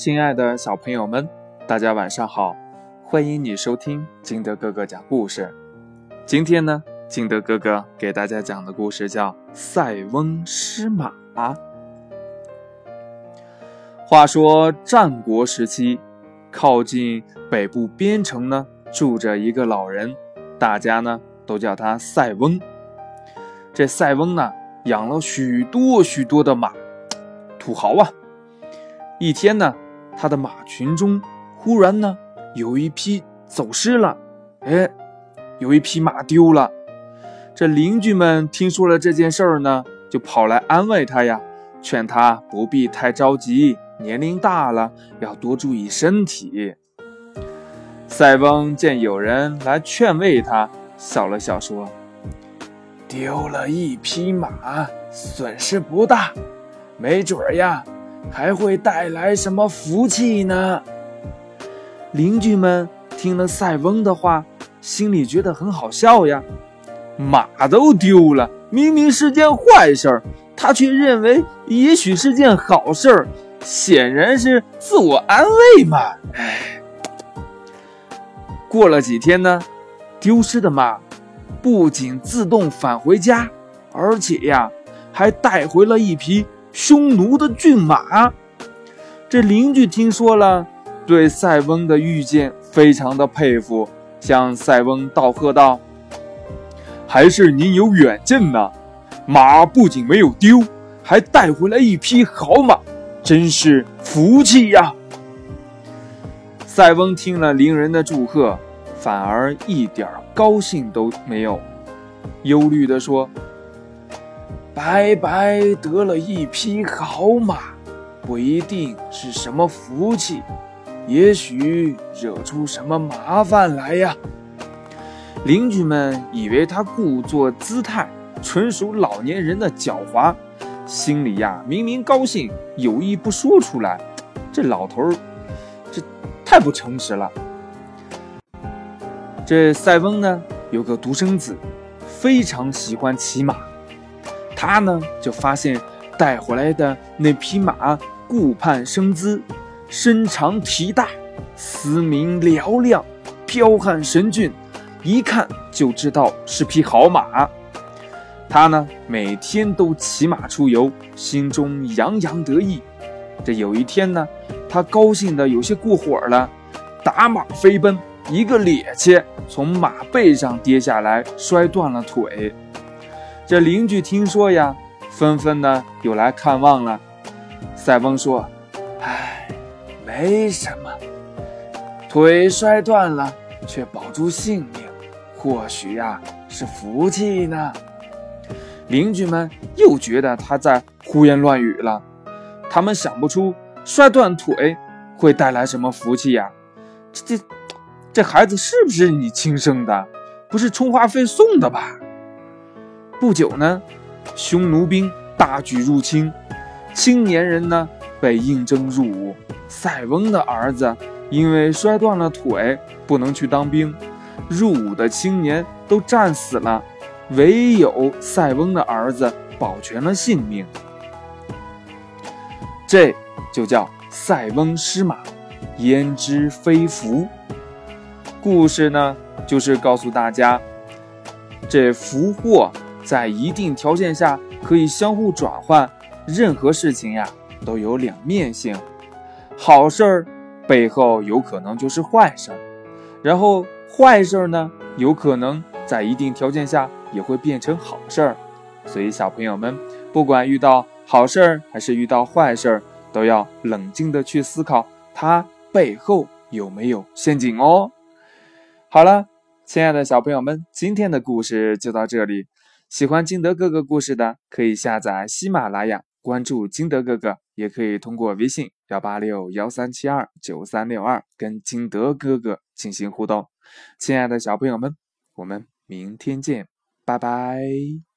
亲爱的小朋友们，大家晚上好！欢迎你收听金德哥哥讲故事。今天呢，金德哥哥给大家讲的故事叫《塞翁失马》。话说战国时期，靠近北部边城呢，住着一个老人，大家呢都叫他塞翁。这塞翁呢，养了许多许多的马，土豪啊！一天呢，他的马群中忽然呢有一匹走失了，哎，有一匹马丢了。这邻居们听说了这件事儿呢，就跑来安慰他呀，劝他不必太着急，年龄大了要多注意身体。塞翁见有人来劝慰他，笑了笑说：“丢了一匹马，损失不大，没准儿呀。”还会带来什么福气呢？邻居们听了塞翁的话，心里觉得很好笑呀。马都丢了，明明是件坏事儿，他却认为也许是件好事儿，显然是自我安慰嘛。唉，过了几天呢，丢失的马不仅自动返回家，而且呀，还带回了一匹。匈奴的骏马，这邻居听说了，对塞翁的预见非常的佩服，向塞翁道贺道：“还是您有远见呐！马不仅没有丢，还带回来一匹好马，真是福气呀！”塞翁听了邻人的祝贺，反而一点高兴都没有，忧虑地说。白白得了一匹好马，不一定是什么福气，也许惹出什么麻烦来呀。邻居们以为他故作姿态，纯属老年人的狡猾，心里呀明明高兴，有意不说出来。这老头儿，这太不诚实了。这塞翁呢，有个独生子，非常喜欢骑马。他呢，就发现带回来的那匹马顾盼生姿，身长体大，嘶鸣嘹亮，彪悍神骏，一看就知道是匹好马。他呢，每天都骑马出游，心中洋洋得意。这有一天呢，他高兴的有些过火了，打马飞奔，一个趔趄从马背上跌下来，摔断了腿。这邻居听说呀，纷纷呢又来看望了。塞翁说：“唉，没什么，腿摔断了却保住性命，或许呀是福气呢。”邻居们又觉得他在胡言乱语了，他们想不出摔断腿会带来什么福气呀。这这这孩子是不是你亲生的？不是充话费送的吧？不久呢，匈奴兵大举入侵，青年人呢被应征入伍。塞翁的儿子因为摔断了腿，不能去当兵，入伍的青年都战死了，唯有塞翁的儿子保全了性命。这就叫塞翁失马，焉知非福。故事呢，就是告诉大家，这福祸。在一定条件下可以相互转换，任何事情呀都有两面性，好事儿背后有可能就是坏事儿，然后坏事儿呢有可能在一定条件下也会变成好事儿，所以小朋友们不管遇到好事儿还是遇到坏事儿，都要冷静的去思考它背后有没有陷阱哦。好了，亲爱的小朋友们，今天的故事就到这里。喜欢金德哥哥故事的，可以下载喜马拉雅，关注金德哥哥，也可以通过微信幺八六幺三七二九三六二跟金德哥哥进行互动。亲爱的小朋友们，我们明天见，拜拜。